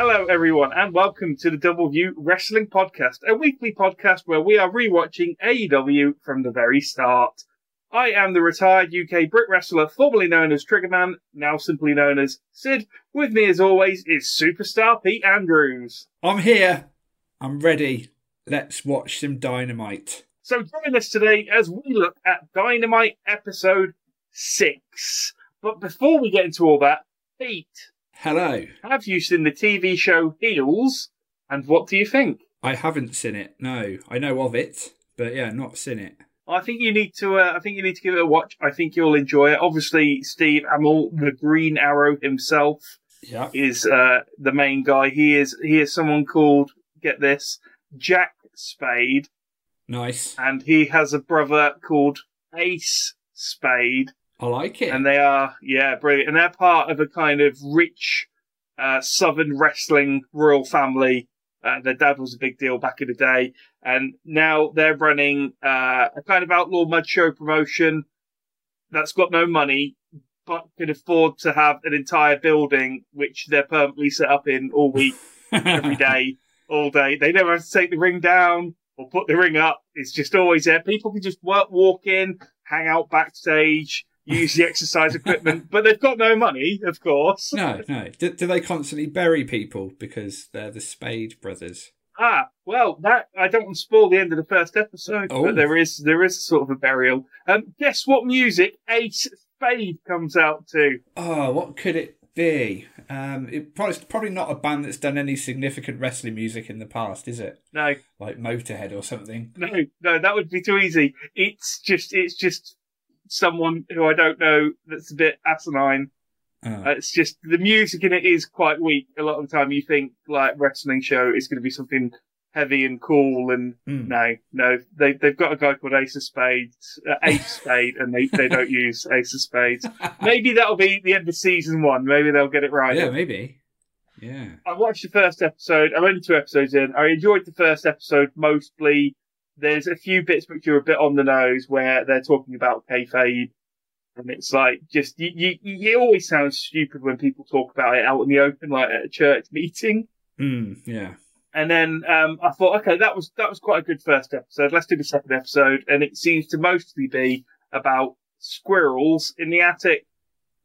Hello, everyone, and welcome to the Double View Wrestling Podcast, a weekly podcast where we are rewatching AEW from the very start. I am the retired UK Brit wrestler formerly known as Triggerman, now simply known as Sid. With me, as always, is superstar Pete Andrews. I'm here. I'm ready. Let's watch some dynamite. So join us today as we look at Dynamite episode 6. But before we get into all that, Pete, Hello. have you seen the TV show Heels? And what do you think? I haven't seen it. No, I know of it, but yeah, not seen it. I think you need to. Uh, I think you need to give it a watch. I think you'll enjoy it. Obviously, Steve Amell, the Green Arrow himself, Yeah. is uh, the main guy. He is. He is someone called. Get this, Jack Spade, Nice. and he has a brother called Ace Spade, I like it. and they are yeah brilliant. And they're part of a kind of rich uh, Southern wrestling royal family. Uh, their dad was a big deal back in the day, and now they're running uh, a kind of outlaw mud show promotion that's got no money, but can afford to have an entire building which they're permanently set up in all week, every day, all day. They never have to take the ring down or put the ring up. It's just always there. People can just work, walk in, hang out backstage, use the exercise equipment, but they've got no money, of course. no, no. Do, do they constantly bury people because they're the Spade brothers? Ah, well, that I don't want to spoil the end of the first episode, Oh. but there is there is sort of a burial. Um, guess what music Ace Spade comes out to? Oh, what could it be? Um, it probably, it's probably not a band that's done any significant wrestling music in the past, is it? No, Like Motorhead or something. no, no, that would be too easy. It's just it's just someone who I don't know that's a bit asinine. Oh. Uh, it's just the music in it is quite weak. A lot of the time, you think like wrestling show is going to be something heavy and cool, and Hmm. no, no, they they've got a guy called Ace of Spades, uh, Ace Spade, and they they don't use Ace of Spades. Maybe that'll be the end of season one. Maybe they'll get it right. Yeah, maybe. Yeah. I watched the first episode. I'm only two episodes in. I enjoyed the first episode mostly. There's a few bits which are a bit on the nose where they're talking about kayfabe, and it's like just you, you. You always sound stupid when people talk about it out in the open, like at a church meeting. Hmm. yeah. And then um, I thought, okay, that was that was quite a good first episode. Let's do the second episode, and it seems to mostly be about squirrels in the attic.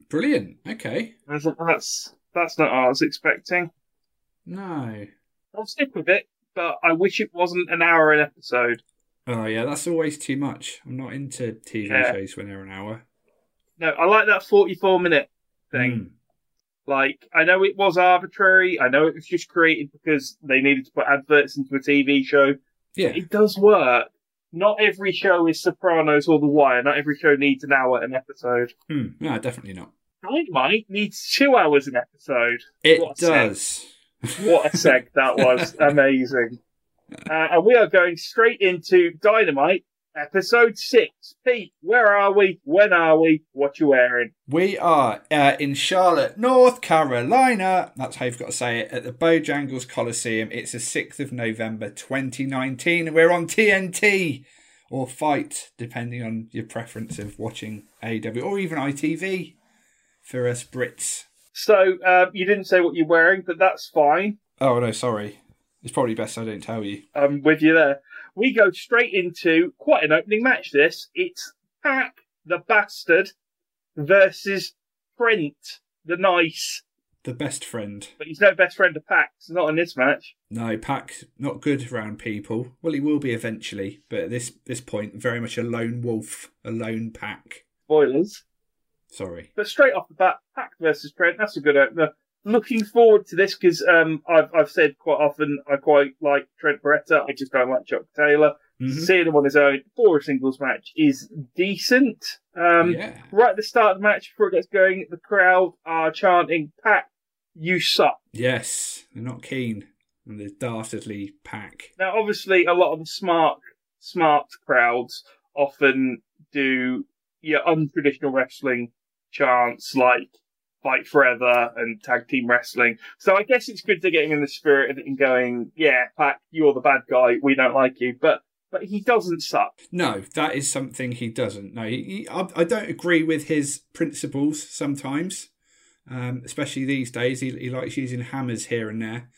Brilliant. Okay. I thought that's that's not what I was expecting. No. I'll stick with it, but I wish it wasn't an hour an episode. Oh yeah, that's always too much. I'm not into TV Yeah. shows when they're an hour. No, I like that forty-four minute thing. Mm. Like, I know it was arbitrary. I know it was just created because they needed to put adverts into a TV show. Yeah. It does work. Not every show is Sopranos or The Wire. Not every show needs an hour an episode. Hmm. No, definitely not. Dynamite needs two hours an episode. It does. What a seg that was. Amazing. Uh, and we are going straight into Dynamite, episode six. Pete, where are we? When are we? What you wearing? We are uh, in Charlotte, North Carolina. That's how you've got to say it. At the Bojangles Coliseum. It's the 6th of November 2019. and We're on TNT or FITE, depending on your preference of watching AW or even ITV for us Brits. So, uh, you didn't say what you're wearing, but that's fine. Oh, no, sorry. It's probably best I don't tell you. I'm with you there. We go straight into quite an opening match. This it's Pac the Bastard versus Trent the Nice, The best friend. but he's no best friend of Pac's. Not in this match. No, Pac not good around people. Well, he will be eventually, but at this this point, very much a lone wolf, a lone pack. Spoilers. Sorry. But straight off the bat, Pac versus Trent. That's a good opener. Looking forward to this because um, I've I've said quite often I quite like Trent Beretta. I just don't like Chuck Taylor. Mhm. Seeing him on his own for a singles match is decent. Um, yeah. right at the start of the match, before it gets going, the crowd are chanting, Pac, you suck. Yes, they're not keen on the dastardly Pac. Now, obviously, a lot of the smart, smart crowds often do your untraditional wrestling chants like fight forever and tag team wrestling. So I guess it's good to get him in the spirit of it and going, yeah, Pac, you're the bad guy. We don't like you. But, but he doesn't suck. No, that is something he doesn't. No, he, he, I, I don't agree with his principles sometimes. Um, especially these days, he, he likes using hammers here and there.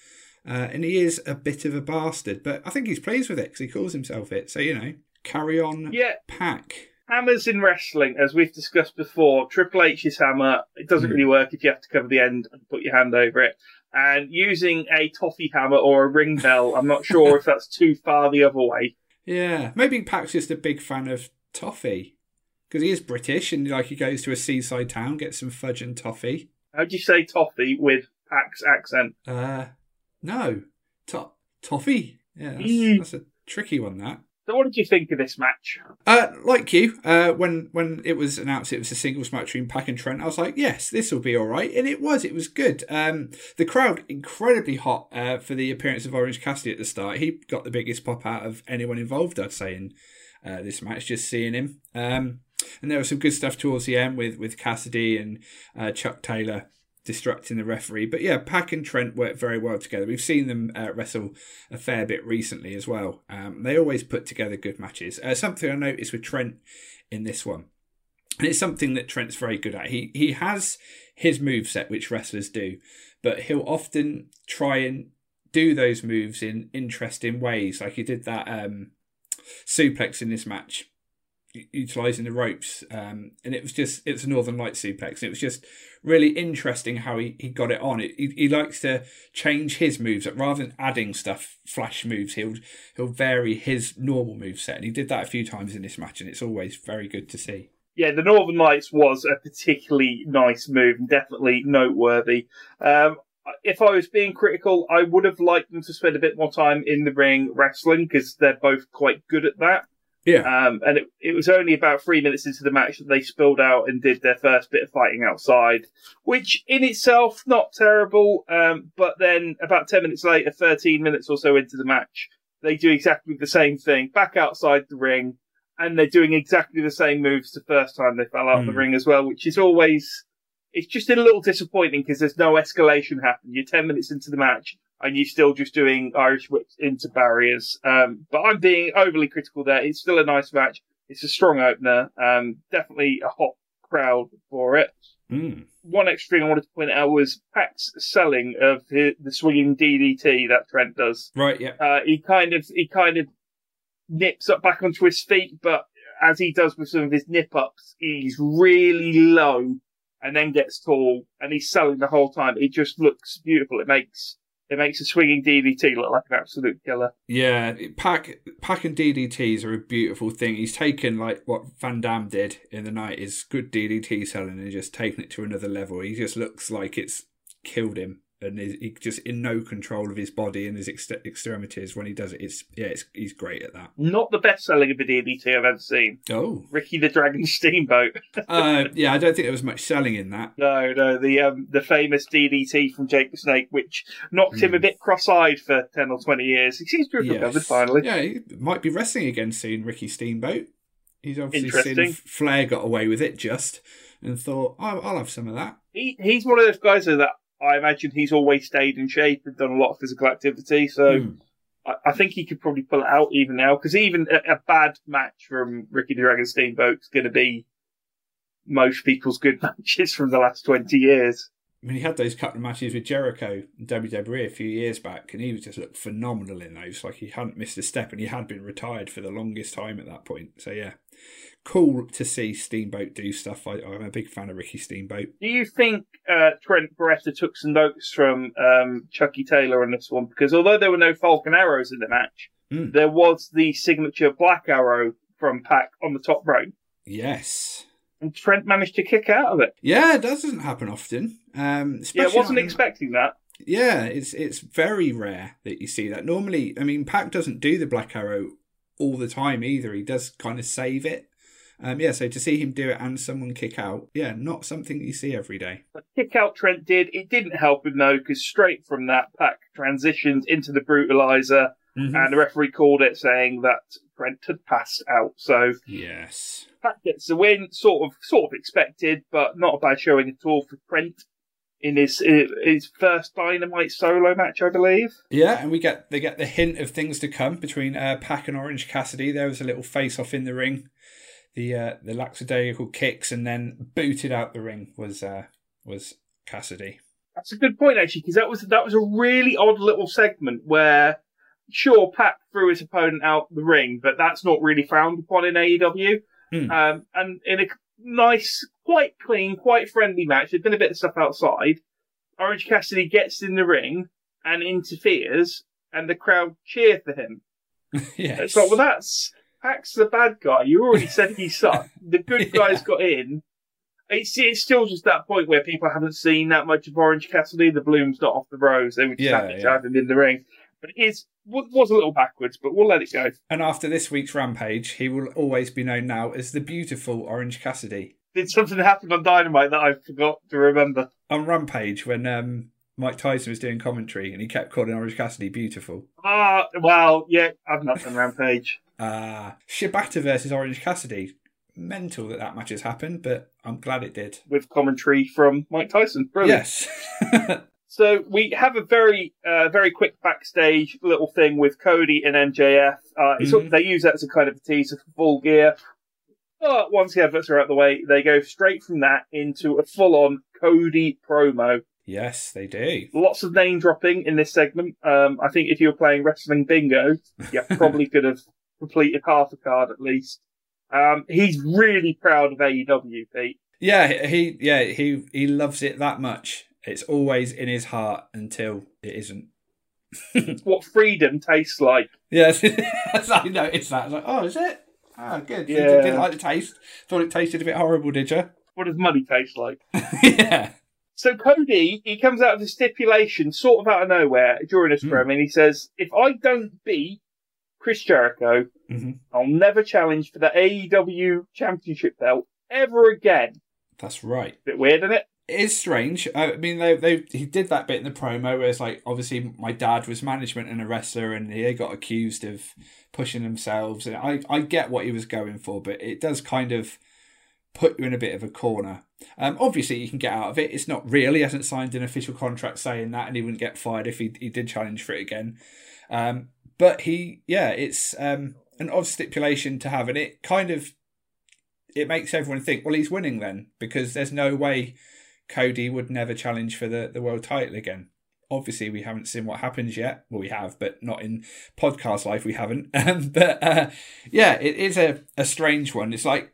Uh, and he is a bit of a bastard, but I think he's pleased with it because he calls himself it. So, you know, carry on, Yeah, Pac. Hammers in wrestling, as we've discussed before, Triple H's hammer, it doesn't Hmm. really work if you have to cover the end and put your hand over it. And using a toffee hammer or a ring bell, I'm not sure if that's too far the other way. Yeah, maybe Pac's just a big fan of toffee because he is British and like he goes to a seaside town, gets some fudge and toffee. How do you say toffee with Pac's accent? Uh, no, to- toffee. Yeah, that's, Mm. that's a tricky one. That. So, what did you think of this match? Uh, like you, uh, when when it was announced it was a singles match between Pac and Trent, I was like, yes, this will be all right, and it was. It was good. Um, the crowd incredibly hot uh, for the appearance of Orange Cassidy at the start. He got the biggest pop out of anyone involved, I'd say, in uh, this match. Just seeing him, um, and there was some good stuff towards the end with with Cassidy and uh, Chuck Taylor distracting the referee. But yeah, Pac and Trent work very well together. We've seen them uh, wrestle a fair bit recently as well. Um, they always put together good matches. Uh, something I noticed with Trent in this one, and it's something that Trent's very good at. He he has his move set, which wrestlers do, but he'll often try and do those moves in interesting ways. Like he did that um, suplex in this match utilizing the ropes um, and it was just it's a northern light suplex it was just really interesting how he, he got it on it, he, he likes to change his moves up rather than adding stuff flash moves he'll he'll vary his normal move set and he did that a few times in this match and it's always very good to see Yeah, the Northern Lights was a particularly nice move and definitely noteworthy. Um, if I was being critical, I would have liked them to spend a bit more time in the ring wrestling because they're both quite good at that. Yeah Um, and it, it was only about three minutes into the match that they spilled out and did their first bit of fighting outside, which in itself not terrible. Um, but then about ten minutes later, thirteen minutes or so into the match, they do exactly the same thing back outside the ring, and they're doing exactly the same moves the first time they fell out of the Hmm. ring as well, which is always it's just a little disappointing because there's no escalation happening. You're ten minutes into the match and you're still just doing Irish whips into barriers. Um, but I'm being overly critical there. It's still a nice match. It's a strong opener. Um, definitely a hot crowd for it. mm. One extra thing I wanted to point out was Pac's selling of the, the swinging DDT that Trent does. right yeah Uh, he kind of he kind of nips up back onto his feet, but as he does with some of his nip ups, he's really low and then gets tall, and he's selling the whole time. It just looks beautiful. It makes it makes a swinging DDT look like an absolute killer. Yeah, Pac Pac and DDTs are a beautiful thing. He's taken like what Van Damme did in the night is good DDT selling and just taken it to another level. He just looks like it's killed him and he's he just in no control of his body and his ex- extremities when he does it. It's yeah, it's, he's great at that. Not the best selling of a DDT I've ever seen. Oh, Ricky the Dragon Steamboat. uh, yeah, I don't think there was much selling in that. No, no, the um, the famous DDT from Jake the Snake, which knocked him a Mm. bit cross-eyed for ten or twenty years. He seems to have recovered finally. Yeah, he might be wrestling again soon, Ricky Steamboat. He's obviously seen Flair got away with it just and thought, oh, I'll have some of that. He he's one of those guys that I imagine he's always stayed in shape and done a lot of physical activity. So Hmm. I, I think he could probably pull it out even now because even a, a bad match from Ricky the Dragon Steamboat is going to be most people's good matches from the last twenty years. I mean, he had those couple of matches with Jericho and WWE a few years back, and he was just looked phenomenal in those. Like he hadn't missed a step, and he had been retired for the longest time at that point. So yeah, cool to see Steamboat do stuff. I, I'm a big fan of Ricky Steamboat. Do you think uh, Trent Beretta took some notes from um, Chucky Taylor on this one? Because although there were no Falcon arrows in the match, Mm. there was the signature black arrow from Pac on the top rope, Yes. and Trent managed to kick out of it. Yeah, that doesn't happen often. Um, Yeah, wasn't expecting that. Yeah, it's it's very rare that you see that. Normally, I mean, Pac doesn't do the black arrow all the time either. He does kind of save it. Um, yeah, so to see him do it and someone kick out, yeah, not something you see every day. The kick out Trent did. It didn't help him though, because straight from that, Pac transitioned into the brutalizer, Mhm. and the referee called it, saying that Trent had passed out. So Yes. Pac gets the win, sort of, sort of expected, but not a bad showing at all for Trent in his his first Dynamite solo match, I believe. Yeah, and we get they get the hint of things to come between uh, Pac and Orange Cassidy. There was a little face off in the ring. The uh, the lackadaisical kicks and then booted out the ring was uh, was Cassidy. That's a good point actually, because that was that was a really odd little segment where, sure, Pat threw his opponent out the ring, but that's not really frowned upon in AEW. Hmm. Um, and in a nice, quite clean, quite friendly match, there's been a bit of stuff outside. Orange Cassidy gets in the ring and interferes, and the crowd cheer for him. yes. It's like, well, that's Pac's the bad guy. You already said he sucked. The good Yeah. guys got in. It's, it's still just that point where people haven't seen that much of Orange Cassidy. The bloom's not off the rose. They were just Yeah, happy to yeah. have him in the ring. But it is was was a little backwards, but we'll let it go. And after this week's Rampage, he will always be known now as the beautiful Orange Cassidy. Did something happen on Dynamite that I forgot to remember? On Rampage, when um, Mike Tyson was doing commentary and he kept calling Orange Cassidy beautiful. Ah, well, yeah, I've not done Rampage. Ah, Shibata versus Orange Cassidy. Mental that that match has happened, but I'm glad it did. with commentary from Mike Tyson. Brilliant. Yes. So we have a very, uh, very quick backstage little thing with Cody and MJF. Uh, it's Mhm. They use that as a kind of a teaser for Full Gear. But once the adverts are out of the way, they go straight from that into a full-on Cody promo. Yes, they do. Lots of name dropping in this segment. Um, I think if you were playing wrestling bingo, you probably could have completed half a card at least. Um, he's really proud of AEW, Pete. Yeah, he yeah he he loves it that much. It's always in his heart until it isn't. What freedom tastes like. Yes, I noticed that. I was like, oh, is it? Ah, good. Yeah. didn't, didn't like the taste. Thought it tasted a bit horrible, did you? What does money taste like? yeah. So Cody, he comes out of the stipulation, sort of out of nowhere, during this Hmm. promo, and he says, "If I don't beat Chris Jericho, Mhm. I'll never challenge for the AEW Championship belt ever again." That's right. Bit weird, isn't it? It is strange. I mean, they they he did that bit in the promo where it's like, obviously, my dad was management and a wrestler, and he got accused of pushing themselves. And I I get what he was going for, but it does kind of put you in a bit of a corner. Um, obviously, you can get out of it. It's not real. He hasn't signed an official contract saying that, and he wouldn't get fired if he he did challenge for it again. Um, but he, yeah, it's um, an odd stipulation to have, and it kind of it makes everyone think, well, he's winning then, because there's no way Cody would never challenge for the, the world title again. Obviously, we haven't seen what happens yet. Well, we have, but not in podcast life. We haven't. But uh, yeah, it is a, a strange one. It's like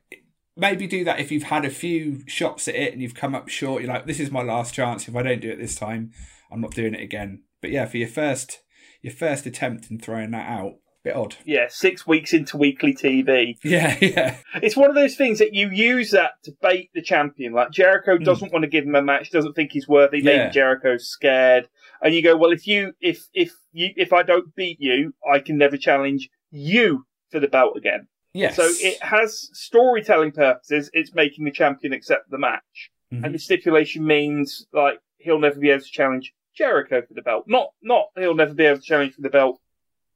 maybe do that if you've had a few shots at it and you've come up short. You're like, this is my last chance. If I don't do it this time, I'm not doing it again. But yeah, for your first your first attempt in throwing that out, bit odd. Yeah, six weeks into weekly TV. Yeah, yeah, It's one of those things that you use that to bait the champion. Like Jericho Hmm. doesn't want to give him a match, doesn't think he's worthy. Maybe Jericho's scared, and you go, "Well, if you, if if you, if I don't beat you, I can never challenge you for the belt again." Yes. So it has storytelling purposes. It's making the champion accept the match, Mhm. and the stipulation means like he'll never be able to challenge Jericho for the belt. Not not he'll never be able to challenge for the belt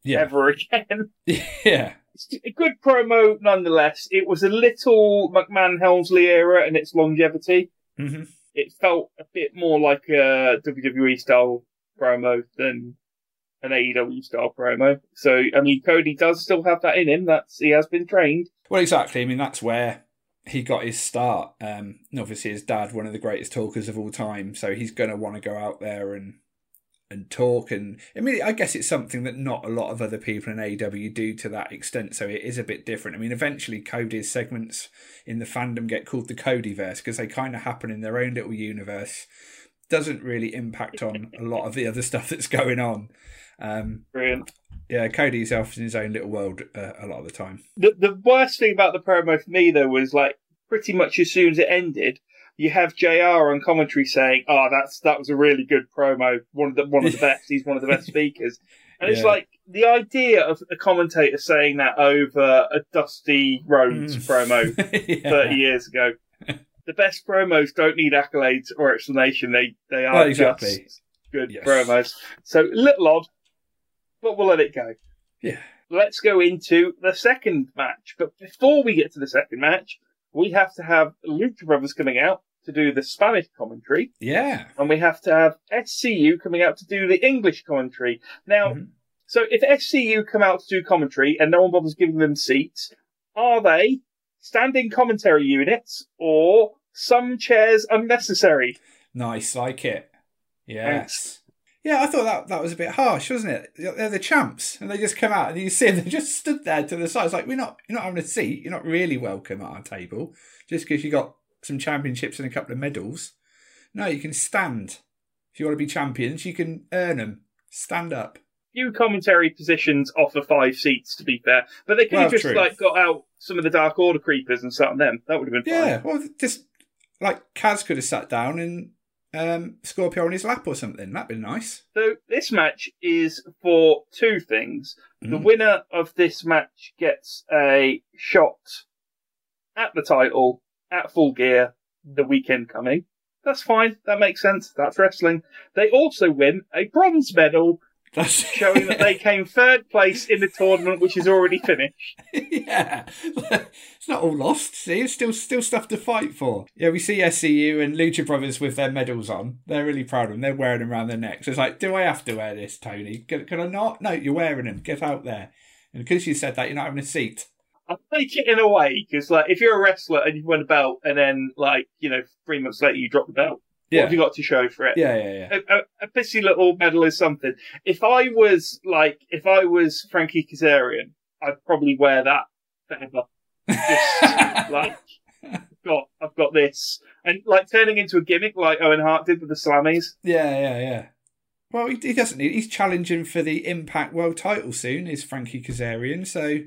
yeah, ever again. yeah, It's a good promo nonetheless. It was a little McMahon Helmsley era in its longevity. hmm It felt a bit more like a WWE style promo than an AEW style promo. So, I mean, Cody does still have that in him. That's he has been trained. Well, exactly. I mean, that's where he got his start. Um, and obviously, his dad, one of the greatest talkers of all time, so he's going to want to go out there and and talk. And I mean, I guess it's something that not a lot of other people in AEW do to that extent. So it is a bit different. I mean, eventually, Cody's segments in the fandom get called the Codyverse because they kind of happen in their own little universe. Doesn't really impact on a lot of the other stuff that's going on. Um, Brilliant. yeah, Cody's off in his own little world uh, a lot of the time. The the worst thing about the promo for me though was like pretty much as soon as it ended, you have Jr. on commentary saying, "Oh, that's that was a really good promo. One of the one of the best. He's one of the best speakers." And it's like the idea of a commentator saying that over a Dusty Rhodes Mm. promo Yeah. thirty years ago. The best promos don't need accolades or explanation. They they are Well, exactly. just good Yes. promos. So little odd, but we'll let it go Yeah. let's go into the second match. But before we get to the second match, we have to have Lucha Brothers coming out to do the Spanish commentary, Yeah. and we have to have SCU coming out to do the English commentary. Now, Mhm. so if SCU come out to do commentary and no one bothers giving them seats, are they standing commentary units or some chairs unnecessary? Nice, like it. Yes. Yeah, I thought that that was a bit harsh, wasn't it? They're the champs, and they just come out and you see them they just stood there to the side. It's like we're not, you're not having a seat. You're not really welcome at our table just because you got some championships and a couple of medals. No, you can stand. If you want to be champions, you can earn them. Stand up. Few commentary positions offer five seats, to be fair, but they could have just true. like got out some of the Dark Order creepers and sat on them. That would have been fine. Yeah, well, just like Kaz could have sat down and um, Scorpio on his lap or something. That'd be nice. So this match is for two things. The Mm. winner of this match gets a shot at the title at full gear the weekend coming. That's fine. That makes sense. That's wrestling. They also win a bronze medal That's showing that they came third place in the tournament, which is already finished. yeah, it's not all lost. See, it's still still stuff to fight for. Yeah, we see SCU and Lucha Brothers with their medals on. They're really proud of them. They're wearing them around their necks. It's like, do I have to wear this, Tony? Can, can I not? No, you're wearing them. Get out there. And because you said that, you're not having a seat. I take it in a way because, like, if you're a wrestler and you win a belt, and then, like, you know, three months later you drop the belt, what Yeah, have you got to show for it? yeah, yeah, yeah. a, a, a pissy little medal is something. If I was like, if I was Frankie Kazarian, I'd probably wear that forever. Just like, got, I've got this, and like turning into a gimmick like Owen Hart did with the Slammies. Yeah, yeah, yeah. Well, he, he doesn't need. He's challenging for the Impact World Title soon. Is Frankie Kazarian? So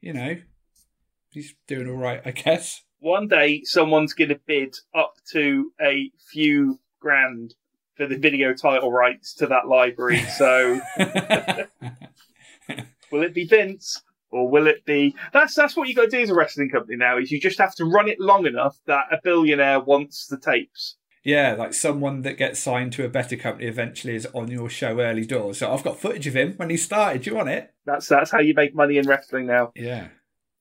you know, he's doing all right, I guess. One day, someone's going to bid up to a few grand for the video title rights to that library. So, will it be Vince? Or will it be? That's that's what you got to do as a wrestling company now. Is you just have to run it long enough that a billionaire wants the tapes. yeah, like someone that gets signed to a better company eventually is on your show early doors. So I've got footage of him when he started. Do you want it? That's that's how you make money in wrestling now. Yeah.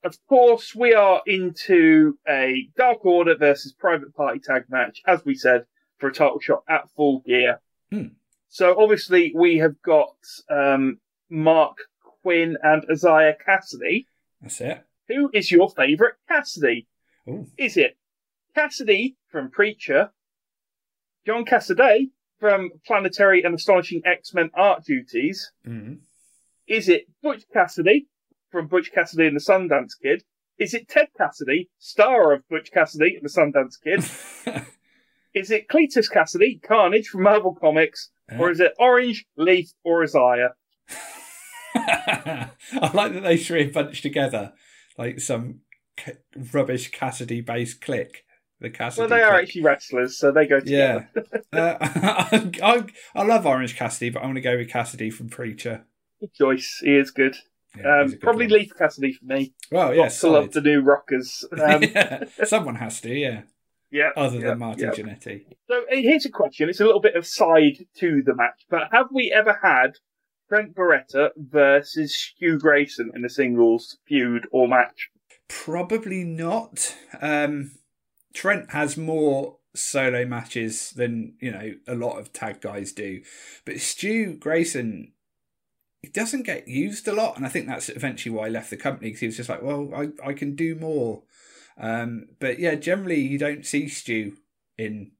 Of course, we are into a Dark Order versus Private Party tag match, as we said, for a title shot at Full Gear. Hmm. So obviously we have got um, Marq Quen and Isaiah Cassidy. That's it. Who is your favourite Cassidy? Oh, Is it Cassidy from Preacher, John Cassaday from Planetary and Astonishing X-Men Art Duties? mm. Is it Butch Cassidy from Butch Cassidy and the Sundance Kid? Is it Ted Cassidy, star of Butch Cassidy and the Sundance Kid? is it Cletus Kasady, Carnage from Marvel Comics? Or is it Orange, Leif, or Isaiah? I like that they three are bunched together like some c- rubbish Cassidy based clique. The Cassidy. Well, they are actually wrestlers, so they go together. Yeah. uh, I, I, I love Orange Cassidy, but I'm going to go with Cassidy from Preacher. Good choice. He is good. Yeah, um, he's a good probably one. Leif Cassidy for me. Well, yeah, Lots love the new rockers. Um, yeah, someone has to, yeah. yeah. Other yeah, than Marty yeah. Jannetty. So uh, here's a question. It's a little bit of side to the match, but have we ever had Trent Beretta versus Stu Grayson in a singles feud or match? Probably not. Um, Trent has more solo matches than you know a lot of tag guys do, but Stu Grayson he doesn't get used a lot, and I think that's eventually why I left the company because he was just like, well, I I can do more. Um, but yeah, generally you don't see Stu in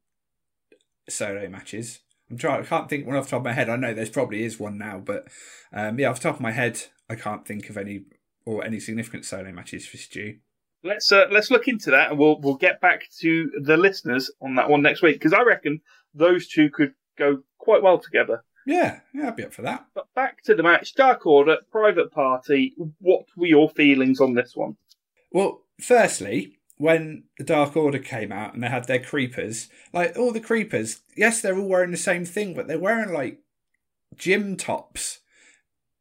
solo matches. I'm trying. I can't think one off the top of my head. I know there's probably is one now, but um, yeah, off the top of my head, I can't think of any or any significant solo matches for Stu. Let's uh, let's look into that, and we'll we'll get back to the listeners on that one next week because I reckon those two could go quite well together. Yeah, yeah, I'd be up for that. But back to the match, Dark Order, Private Party. What were your feelings on this one? Well, firstly, when the Dark Order came out and they had their creepers, like all the creepers, yes, they're all wearing the same thing, but they're wearing like gym tops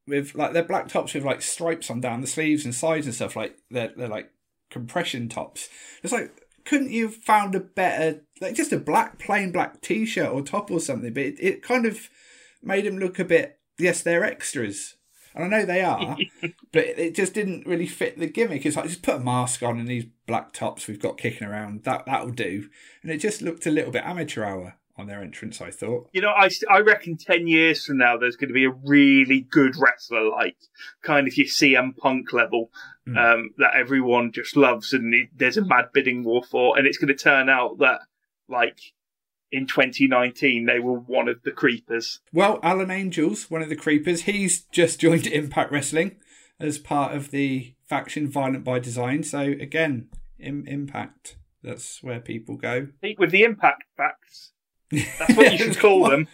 with like they're black tops with like stripes on down the sleeves and sides and stuff. Like they're they're like compression tops. It's like couldn't you have found a better like just a black plain black t-shirt or top or something? But it, it kind of made them look a bit. Yes, they're extras. And I know they are, but it just didn't really fit the gimmick. It's like just put a mask on and these black tops we've got kicking around. That that'll do. And it just looked a little bit amateur hour on their entrance. I thought. You know, I, I reckon 10 years from now, there's going to be a really good wrestler, like kind of your CM Punk level, Mm. um, that everyone just loves and there's a mad bidding war for. And it's going to turn out that, like, in 2019 they were one of the creepers. Well, Alan Angels, one of the creepers, he's just joined Impact Wrestling as part of the faction Violent by Design. So again, Im- Impact. That's where people go. With the Impact facts. That's what you should call them.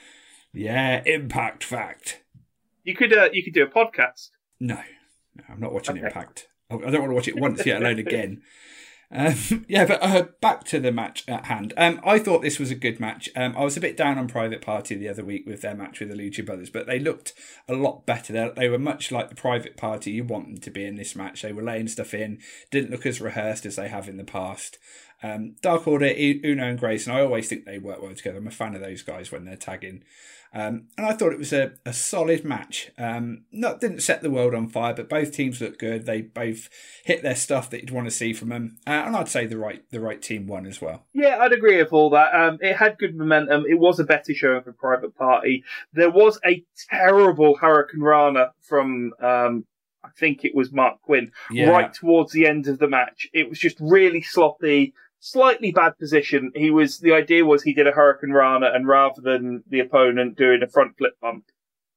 Yeah, Impact Fact. You could uh, you could do a podcast. No, no I'm not watching Okay. Impact. I I don't want to watch it once, yet alone again. Um, yeah, but uh, back to the match at hand. Um, I thought this was a good match. Um, I was a bit down on Private Party the other week with their match with the Lucha Brothers, but they looked a lot better. They, they were much like the Private Party you want them to be in this match. They were laying stuff in, didn't look as rehearsed as they have in the past. Um, Dark Order, Uno and Grace, and I always think they work well together. I'm a fan of those guys when they're tagging. Um, and I thought it was a, a solid match. Um, not didn't set the world on fire, but both teams looked good. They both hit their stuff that you'd want to see from them, uh, and I'd say the right the right team won as well. Yeah, I'd agree with all that. Um, it had good momentum. It was a better showing for Private Party. There was a terrible hurricanrana from, um, I think it was Marq Quen, right towards the end of the match. It was just really sloppy, slightly bad position. He was, the idea was he did a hurricanrana and rather than the opponent doing a front flip bump,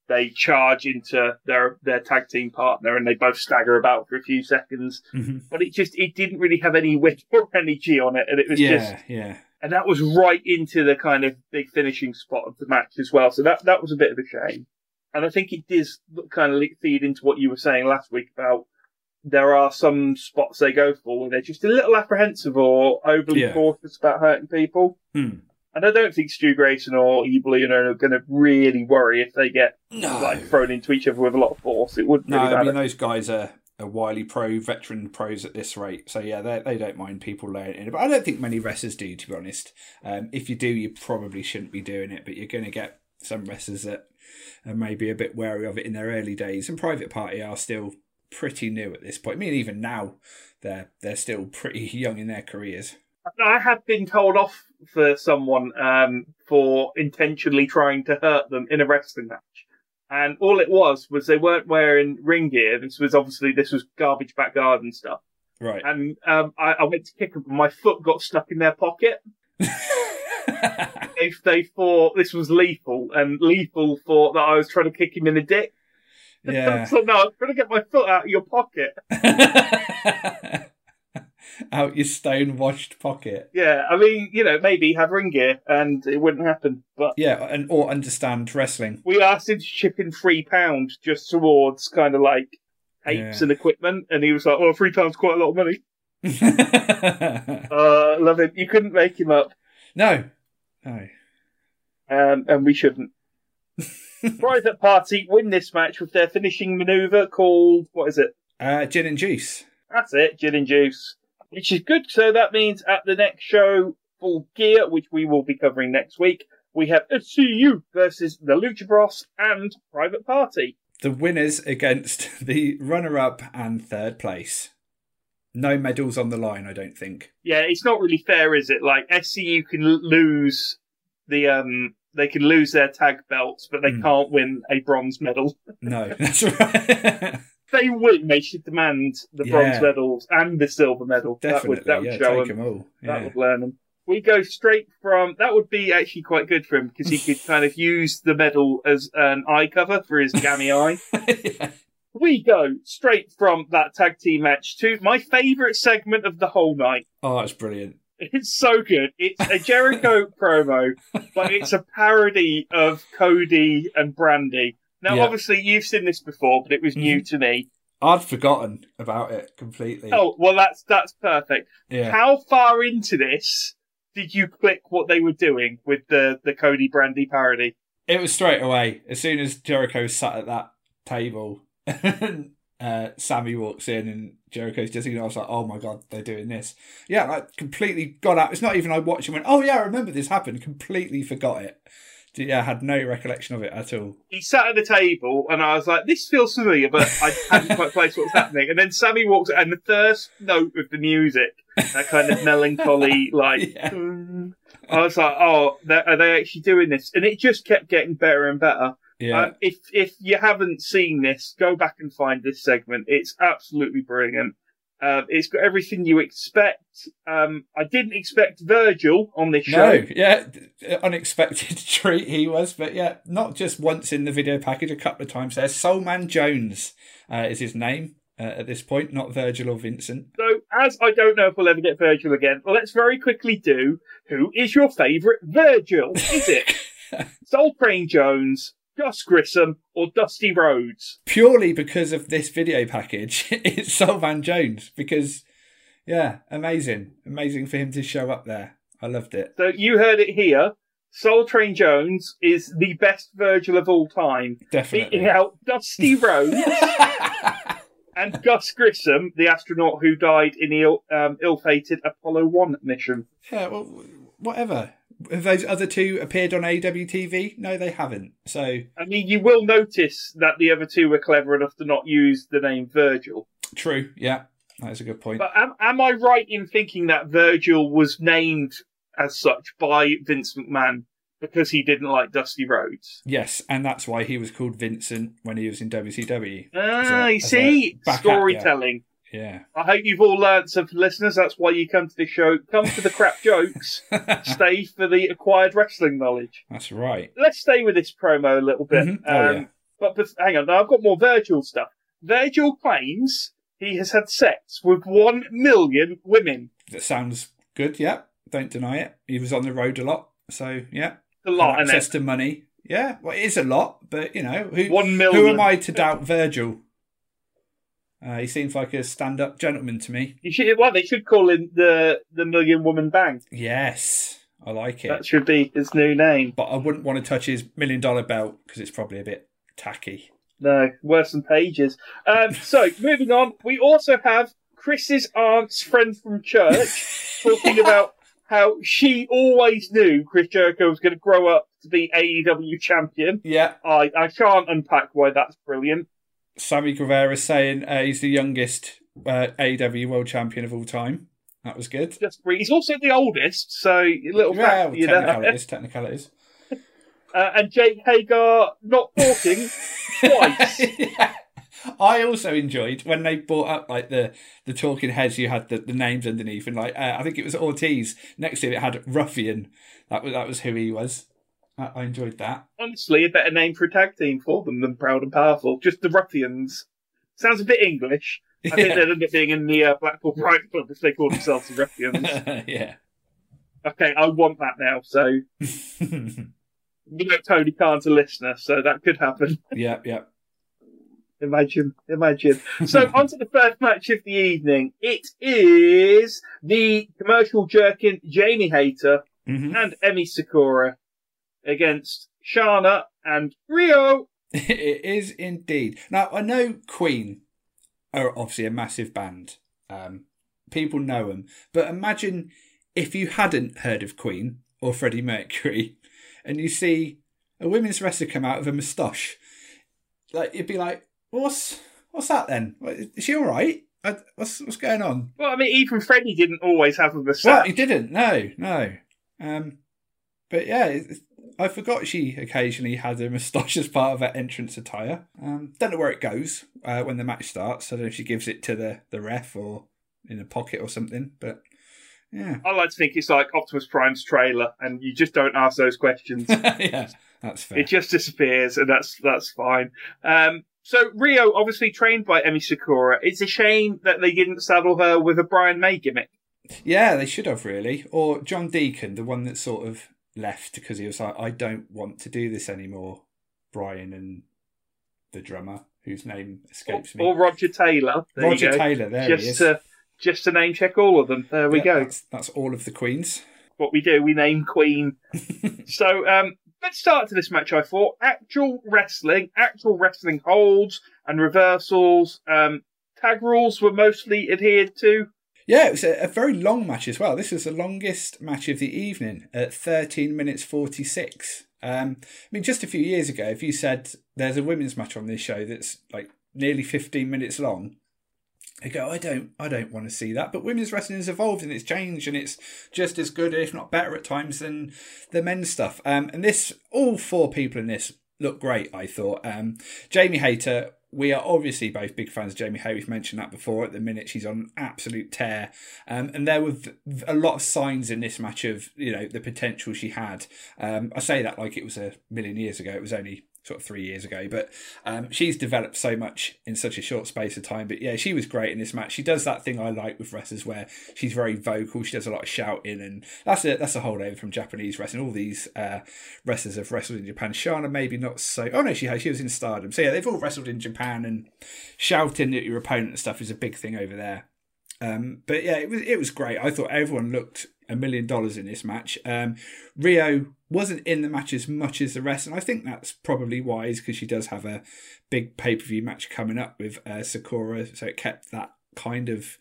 they charge into their, their tag team partner and they both stagger about for a few seconds. Mhm. But it just, it didn't really have any wit or energy on it. And it was just, yeah, yeah. and that was right into the kind of big finishing spot of the match as well. So that that was a bit of a shame. And I think it does kind of feed into what you were saying last week about there are some spots they go for where they're just a little apprehensive or overly Yeah. cautious about hurting people. Hmm. And I don't think Stu Grayson or Uno are going to really worry if they get No, like thrown into each other with a lot of force. It wouldn't no. really I mean, those guys are, are wily pro, veteran pros at this rate. So yeah, they they don't mind people laying it in. But I don't think many wrestlers do, to be honest. Um, if you do, you probably shouldn't be doing it. But you're going to get some wrestlers that are maybe a bit wary of it in their early days. And Private Party are still pretty new at this point. I mean, even now, they're they're still pretty young in their careers. I have been told off for someone um, for intentionally trying to hurt them in a wrestling match. And all it was was they weren't wearing ring gear. This was obviously this was garbage back garden stuff. Right. And um, I, I went to kick them, and my foot got stuck in their pocket. They, they thought this was lethal, and lethal thought that I was trying to kick him in the dick. Yeah. so no, I was trying to get my foot out of your pocket. Out your stone washed pocket. Yeah, I mean, you know, maybe have ring gear, and it wouldn't happen. But Yeah, and or understand wrestling. we asked him to chip in three pounds just towards kind of like tapes Yeah. and equipment, and he was like, "Well, three pounds quite a lot of money." no. Uh, love him. You couldn't make him up, No. um, and we shouldn't. Private Party win this match with their finishing maneuver called what is it? Uh, gin and juice. That's it, gin and juice, which is good. So that means at the next show, Full Gear, which we will be covering next week, we have SCU versus the Lucha Bros and Private Party. The winners against the runner up and third place. No medals on the line, I don't think. Yeah, it's not really fair, is it? Like SCU can lose the um, they can lose their tag belts, but they Hmm. can't win a bronze medal. No, that's right. They win. They should demand the Yeah. bronze medals and the silver medal. Definitely. That would that would yeah, show take them. them all. That would learn them. We go straight from that would be actually quite good for him because he could kind of use the medal as an eye cover for his gammy eye. yeah. We go straight from that tag team match to my favourite segment of the whole night. Oh, that's brilliant. It's so good. It's a Jericho promo, but it's a parody of Cody and Brandi. Now, Yeah. obviously, you've seen this before, but it was new mhm. to me. I'd forgotten about it completely. Oh, well, that's that's perfect. yeah. How far into this did you click what they were doing with the the Cody Brandi parody? It was straight away. As soon as Jericho sat at that table, uh, Sammy walks in and Jericho's just, you know, I was like, oh my god, they're doing this. Yeah, like completely got out. It's not even I watched and went, oh yeah, I remember this happened. Completely forgot it. Yeah, I had no recollection of it at all. He sat at the table, and I was like, "This feels familiar," but I hadn't quite placed what was happening. And then Sammy walks, and the first note of the music, that kind of melancholy, like, Yeah. "Mm," I was like, "Oh, are they actually doing this?" And it just kept getting better and better. Yeah. Um, if if you haven't seen this, go back and find this segment. It's absolutely brilliant. Uh, it's got everything you expect. Um, I didn't expect Virgil on this show. No, yeah, unexpected treat he was, but yeah, not just once in the video package, a couple of times there. Soulman Jones uh, is his name uh, at this point, not Virgil or Vincent. So, as I don't know if we'll ever get Virgil again, well let's very quickly do who is your favourite Virgil? Is it Soul Train Jones, Gus Grissom, or Dusty Rhodes? Purely because of this video package, it's Soulman Jones. Because, yeah, amazing. Amazing for him to show up there. I loved it. So, you heard it here. Soul Train Jones is the best Virgil of all time. Definitely. Beating out Dusty Rhodes and Gus Grissom, the astronaut who died in the ill, um, ill-fated Apollo 1 mission. Yeah, well, whatever. Have those other two appeared on AWTV? No, they haven't. So I mean, you will notice that the other two were clever enough to not use the name Virgil. true. Yeah, that is a good point. But am, am I right in thinking that Virgil was named as such by Vince McMahon because he didn't like Dusty Rhodes? yes, and that's why he was called Vincent when he was in WCW. Ah, you see, storytelling. Yeah. I hope you've all learnt something, listeners. That's why you come to this show. Come for the crap jokes. stay for the acquired wrestling knowledge. that's right. Let's stay with this promo a little bit. Mhm. Oh, um, yeah. But, but hang on, now I've got more Virgil stuff. Virgil claims he has had sex with one million women. That sounds good. Yeah, don't deny it. He was on the road a lot, so yeah. A lot, and access to money. Yeah, well, it is a lot, but you know, who one million. who am I to doubt Virgil? Uh, he seems like a stand-up gentleman to me. You should, well, they should call him the the Million Woman Bank. Yes, I like it. That should be his new name. But I wouldn't want to touch his million dollar belt because it's probably a bit tacky. No, worse than pages. Um, so moving on, we also have Chris's aunt's friend from church talking about how she always knew Chris Jericho was going to grow up to be AEW champion. Yeah, I, I can't unpack why that's brilliant. Sammy Guevara saying uh, he's the youngest uh, AEW world champion of all time. That was good. He's also the oldest, so a little Yeah, fact, well, technicalities, technicalities. Uh, and Jake Hager not talking twice. yeah. I also enjoyed when they brought up like the the talking heads. You had the, the names underneath, and like uh, I think it was Ortiz. Next to it, it had Ruffian. That was that was who he was. I, I enjoyed that. Honestly, a better name for a tag team for them than Proud and Powerful. Just the Ruffians. Sounds a bit English. I think they'd end up being in the uh, Blackpool Pride Club if they called themselves the Ruffians. yeah. okay, I want that now. So you know, Tony Khan's a listener, so that could happen. yeah, yeah. Imagine, imagine. So on to the first match of the evening. It is the commercial jerkin Jamie Hayter hmm and Emi Sakura against Shanna and Riho. It is indeed. Now I know Queen are obviously a massive band. Um, people know them, but imagine if you hadn't heard of Queen or Freddie Mercury, and you see a women's wrestler come out with a moustache. Like you'd be like, "What's what's that then? Is she all right? What's what's going on?" Well, I mean, even Freddie didn't always have a Well, moustache. he didn't. No, no. Um, but yeah, I forgot she occasionally had a moustache as part of her entrance attire. Um, don't know where it goes uh, when the match starts. I don't know if she gives it to the, the ref or in a pocket or something. But yeah, I like to think it's like Optimus Prime's trailer, and you just don't ask those questions. yeah, that's fair. It just disappears, and that's that's fine. Um, so Riho, obviously trained by Emi Sakura. It's a shame that they didn't saddle her with a Brian May gimmick. Yeah, they should have really. Or John Deacon, the one that sort of left because he was like, I don't want to do this anymore. Brian and the drummer, whose name escapes me. Or Roger Taylor. There Roger. Taylor, there he just is. to just to name check all of them. There we Yeah, go. That's, that's all of the queens. What we do, we name Queen. so um, let's start to this match. I thought actual wrestling, actual wrestling holds and reversals. Um, tag rules were mostly adhered to. Yeah, it was a, a very long match as well. This was the longest match of the evening at 13 minutes 46. Um, I mean, just a few years ago, if you said there's a women's match on this show that's like nearly 15 minutes long, I go, I don't, I don't want to see that. But women's wrestling has evolved and it's changed, and it's just as good, if not better, at times than the men's stuff. Um, and this, all four people in this look great. I thought. Um, Jamie Hayter we are obviously both big fans of Jamie Hay. We've mentioned that before. At the minute, she's on an absolute tear, um, and there were a lot of signs in this match of you know the potential she had. Um, I say that like it was a million years ago. It was only sort of three years ago. But um, she's developed so much in such a short space of time. But yeah, she was great in this match. She does that thing I like with wrestlers where she's very vocal. She does a lot of shouting, and that's a that's a holdover from Japanese wrestling. All these uh, wrestlers have wrestled in Japan. Shanna maybe not so. Oh no, she has. She was in Stardom. So yeah, they've all wrestled in Japan, and shouting at your opponent and stuff is a big thing over there. Um, but yeah, it was it was great. I thought everyone looked a million dollars in this match. Um, Riho wasn't in the match as much as the rest, and I think that's probably wise because she does have a big pay per view match coming up with uh, Sakura, so it kept that kind of.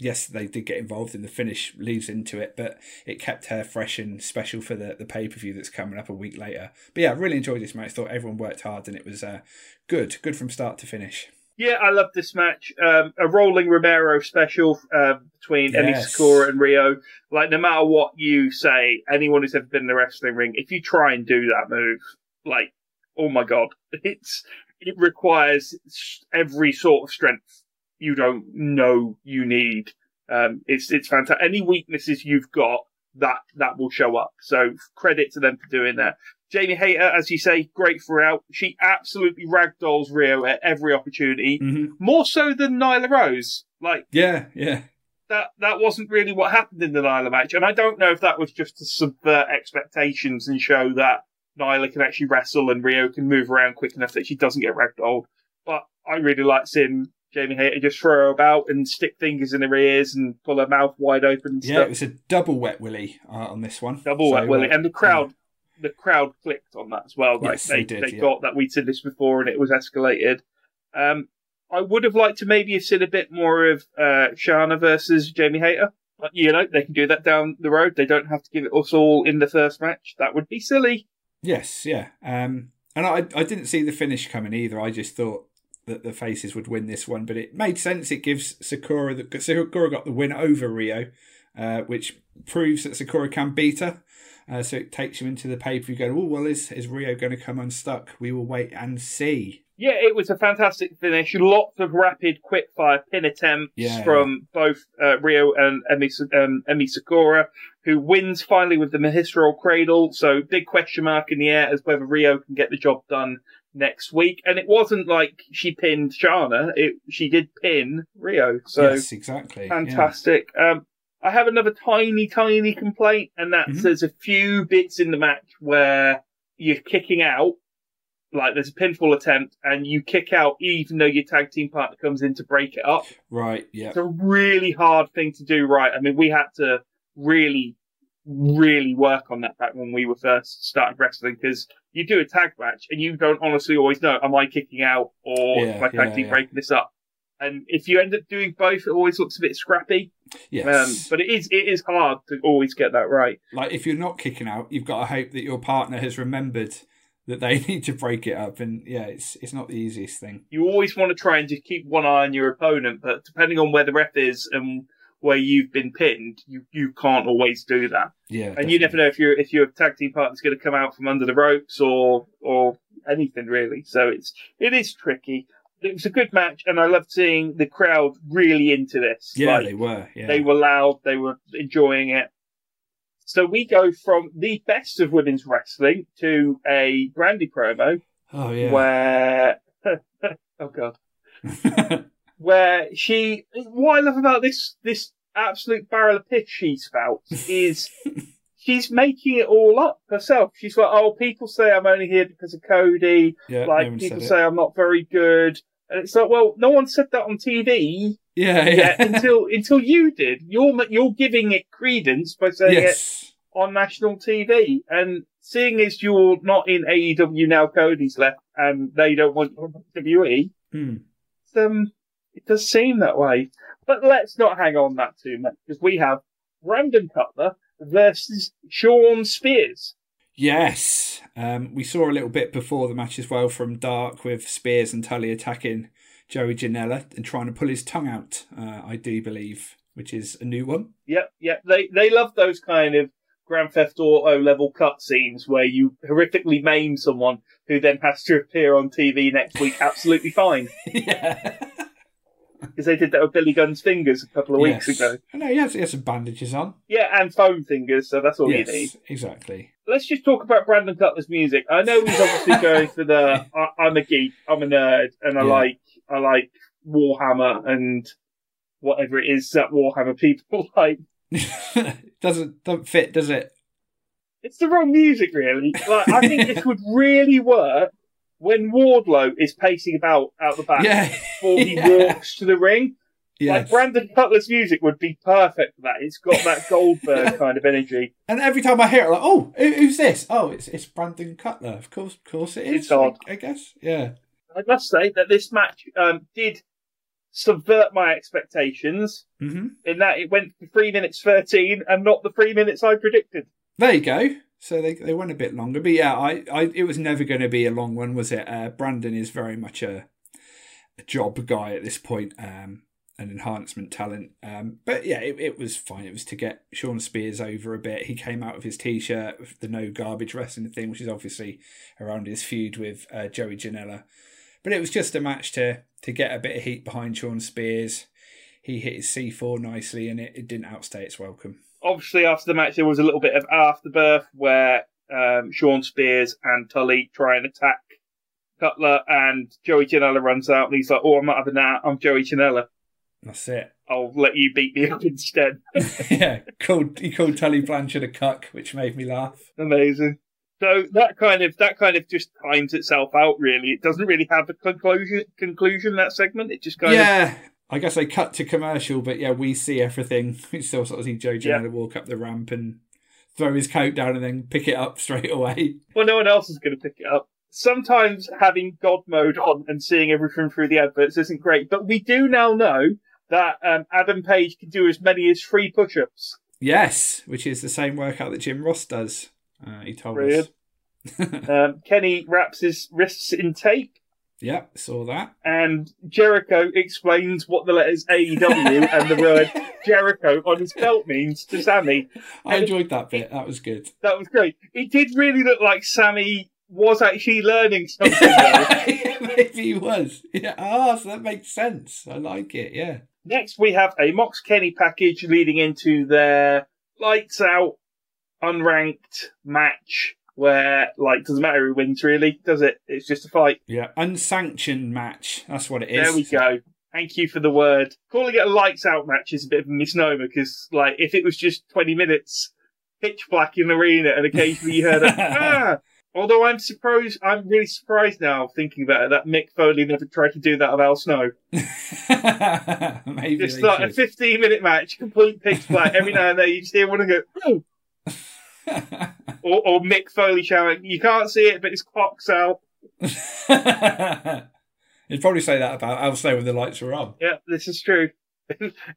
Yes, they did get involved in the finish, leads into it, but it kept her fresh and special for the, the pay per view that's coming up a week later. But yeah, I really enjoyed this match. Thought everyone worked hard and it was uh, good, good from start to finish. Yeah, I love this match. Um, a rolling Romero special uh, between yes. Emi Sakura and Riho. Like, no matter what you say, anyone who's ever been in the wrestling ring, if you try and do that move, like, oh my god, it's it requires every sort of strength you don't know you need. Um, it's it's fantastic. Any weaknesses you've got, that that will show up. So credit to them for doing that. Jamie Hayter, as you say, great throughout. She absolutely ragdolls Riho at every opportunity, mm-hmm. more so than Nyla Rose. Like, yeah, yeah, that that wasn't really what happened in the Nyla match, and I don't know if that was just to subvert expectations and show that Nyla can actually wrestle and Riho can move around quick enough that she doesn't get ragdolled. But I really like seeing Jamie Hayter just throw her about and stick fingers in her ears and pull her mouth wide open. yeah, stuff. it was a double wet willy uh, on this one. Double so, wet willy, uh, and the crowd the crowd clicked on that as well. Like yes, they, they, did, they yeah. got that we'd said this before and it was escalated. Um, I would have liked to maybe have seen a bit more of uh, Shanna versus Jamie Hayter. But, you know, they can do that down the road. They don't have to give it us all in the first match. That would be silly. Yes, yeah. Um, and I, I didn't see the finish coming either. I just thought that the faces would win this one, but it made sense. It gives Sakura the Sakura got the win over Riho, uh, which proves that Sakura can beat her. Uh, so it takes you into the paper. You go, oh, well, is, is Riho going to come unstuck? We will wait and see. Yeah, it was a fantastic finish. Lots of rapid, quick fire pin attempts yeah. from both uh, Riho and Emi, um, Emi Sakura, who wins finally with the Mahistral Cradle. So big question mark in the air as whether Riho can get the job done next week. And it wasn't like she pinned Shanna; it she did pin Riho. So yes, exactly, fantastic. Yeah. Um, I have another tiny, tiny complaint, and that's mm-hmm. there's a few bits in the match where you're kicking out, like there's a pinfall attempt, and you kick out even though your tag team partner comes in to break it up. Right, yeah. It's a really hard thing to do right. I mean, we had to really, really work on that back when we were first starting wrestling because you do a tag match and you don't honestly always know, am I kicking out or yeah, my tag yeah, team yeah. breaking this up? And if you end up doing both, it always looks a bit scrappy. Yes. Um, but it is it is hard to always get that right. Like if you're not kicking out, you've got to hope that your partner has remembered that they need to break it up. And yeah, it's it's not the easiest thing. You always want to try and just keep one eye on your opponent, but depending on where the ref is and where you've been pinned, you, you can't always do that. Yeah. And definitely. you never know if your if your tag team partner's going to come out from under the ropes or or anything really. So it's it is tricky it was a good match, and I loved seeing the crowd really into this. Yeah, like, they were. Yeah. They were loud. They were enjoying it. So we go from the best of women's wrestling to a Brandi promo. Oh yeah. Where oh god. where she what I love about this this absolute barrel of piss she spouts is she's making it all up herself. She's like, oh, people say I'm only here because of Cody. Yeah, like people say I'm not very good. And it's like, well, no one said that on TV. Yeah, yeah. until until you did. You're you're giving it credence by saying yes. it on national TV. And seeing as you're not in AEW now, Cody's left, and they don't want WWE. Hmm. Um, it does seem that way. But let's not hang on that too much because we have Brandon Cutler versus Shawn Spears. Yes, um, we saw a little bit before the match as well from Dark with Spears and Tully attacking Joey Janela and trying to pull his tongue out. Uh, I do believe, which is a new one. Yep, yep. They they love those kind of Grand Theft Auto level cutscenes where you horrifically maim someone who then has to appear on TV next week absolutely fine. yeah. Because they did that with Billy Gunn's fingers a couple of weeks yes. ago. I know, he has, he has some bandages on. Yeah, and foam fingers, so that's all yes, you need. exactly. Let's just talk about Brandon Cutler's music. I know he's obviously going for the I, I'm a geek, I'm a nerd, and I Yeah. like I like Warhammer and whatever it is that Warhammer people like. doesn't don't fit, does it? It's the wrong music, really. Like, I think this would really work when Wardlow is pacing about out the back Yeah. before he Yeah. walks to the ring. Like Brandon Cutler's music would be perfect for that. It's got that Goldberg kind of energy. And every time I hear it, like, oh, who, who's this? Oh, it's it's Brandon Cutler. Of course, of course it is. It's odd. I, I guess. Yeah. I must say that this match um, did subvert my expectations hmm in that it went for three minutes thirteen and not the three minutes I predicted. There you go. So they they went a bit longer, but yeah, I, I it was never going to be a long one, was it? Uh, Brandon is very much a, a job guy at this point, um, an enhancement talent. Um, but yeah, it, it was fine. It was to get Shawn Spears over a bit. He came out of his t-shirt the no garbage wrestling thing, which is obviously around his feud with uh, Joey Janela. But it was just a match to to get a bit of heat behind Shawn Spears. He hit his C4 nicely, and it, it didn't outstay its welcome. Obviously, after the match, there was a little bit of afterbirth where um, Shawn Spears and Tully try and attack Cutler, and Joey Janela runs out and he's like, "Oh, I'm not having that. I'm Joey Janela. That's it. I'll let you beat me up instead." yeah, called he called Tully Blanchard a cuck, which made me laugh. Amazing. So that kind of that kind of just times itself out. Really, it doesn't really have a conclusion. Conclusion that segment. It just kind of yeah, I guess they cut to commercial, but yeah, we see everything. We still sort of see Joe Yeah. Walk up the ramp and throw his coat down and then pick it up straight away. well, no one else is going to pick it up. Sometimes having God mode on and seeing everything through the adverts isn't great, but we do now know that um, Adam Page can do as many as three push-ups. Yes, which is the same workout that Jim Ross does. Uh, he told Brilliant. us. Um, Kenny wraps his wrists in tape, yeah, saw that. and Jericho explains what the letters AEW and the word Jericho on his belt means to Sammy. I enjoyed that bit. That was good. That was great. It did really look like Sammy was actually learning something. Maybe he was. Yeah. Ah, so that makes sense. I like it. Yeah. Next, we have a Mox Kenny package leading into their lights out, unranked match where, like, doesn't matter who wins really, does it? It's just a fight. Yeah. Unsanctioned match. That's what it is. There we go. Thank you for the word. Calling it a lights out match is a bit of a misnomer because, like, if it was just 20 minutes, pitch black in the arena and occasionally you heard a, ah! Although I'm surprised, I'm really surprised now thinking about it that Mick Foley never tried to do that of Al Snow. Maybe Just like a 15 minute match, complete pitch black. Every now and then you just hear one and go, oh! Or, or Mick Foley shouting, you can't see it, but his clocks out. You'd probably say that about Al Snow when the lights were on. Yeah, this is true.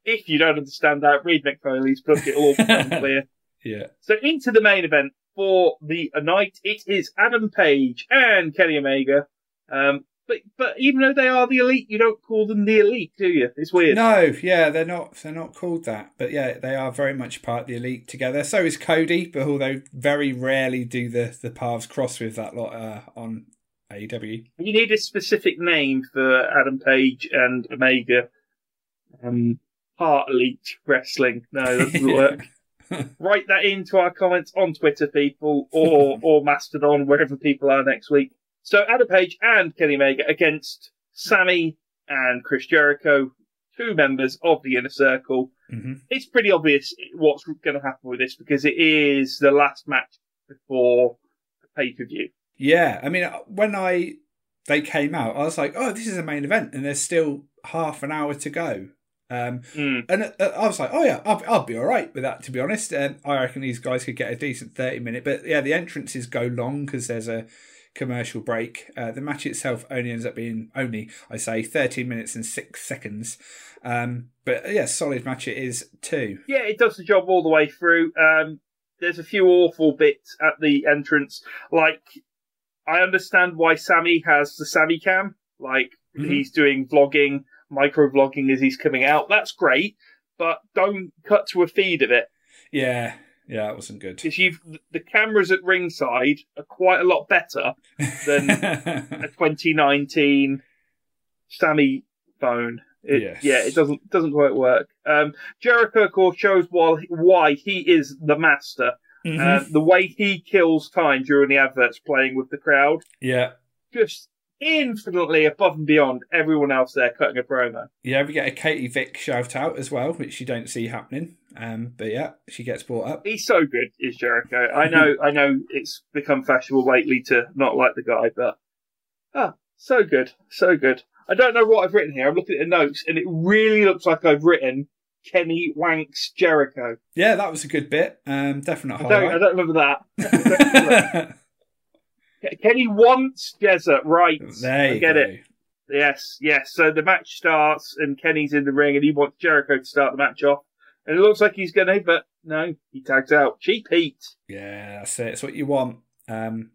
if you don't understand that, read Mick Foley's book, it'll all become clear. Yeah. So into the main event for the night, it is Adam Page and Kenny Omega. Um, but but even though they are the elite, you don't call them the elite, do you? It's weird. No, yeah, they're not. They're not called that, but yeah, they are very much part of the elite together. So is Cody, but although very rarely do the the paths cross with that lot uh, on AEW. You need a specific name for Adam Page and Omega. Um, part elite wrestling. No, that doesn't work. Write that into our comments on Twitter, people, or or Mastodon, wherever people are next week. So Adam Page and Kenny Omega against Sammy and Chris Jericho, two members of the Inner Circle. hmm It's pretty obvious what's going to happen with this because it is the last match before the pay per view. Yeah, I mean, when I they came out, I was like, oh, this is a main event, and there's still half an hour to go. Um, Mm. and uh, I was like, oh yeah, I'll, I'll be all right with that. To be honest, um, I reckon these guys could get a decent thirty minute. But yeah, the entrances go long because there's a commercial break. Uh, the match itself only ends up being only, I say, thirteen minutes and six seconds. Um, but yeah, solid match it is too. Yeah, it does the job all the way through. Um, there's a few awful bits at the entrance. Like, I understand why Sammy has the Sammy cam. Like, Mhm. he's doing vlogging, micro vlogging as he's coming out. That's great, but don't cut to a feed of it. Yeah, Yeah, it wasn't good. because you've the cameras at ringside are quite a lot better than a 2019 Sammy phone. It, Yes. Yeah, it doesn't doesn't quite work. Um, Jericho, of course, shows why why he is the master. Mhm. Uh, the way he kills time during the adverts, playing with the crowd, yeah. just infinitely above and beyond everyone else there cutting a promo. Yeah, we get a Katie Vick shout out as well, which you don't see happening. Um, but yeah, she gets brought up. He's so good, is Jericho. I know, I know, it's become fashionable lately to not like the guy, but ah, so good, so good. I don't know what I've written here. I'm looking at the notes, and it really looks like I've written Kenny Wanks Jericho. Yeah, that was a good bit. Um, definite I don't, I highlight. don't remember that. Kenny wants Jezza, right? there you I get go. it. Yes, yes. So the match starts, and Kenny's in the ring, and he wants Jericho to start the match off. And it looks like he's going to, but no, he tags out. Cheap heat. Yeah, that's it. It's what you want. Um,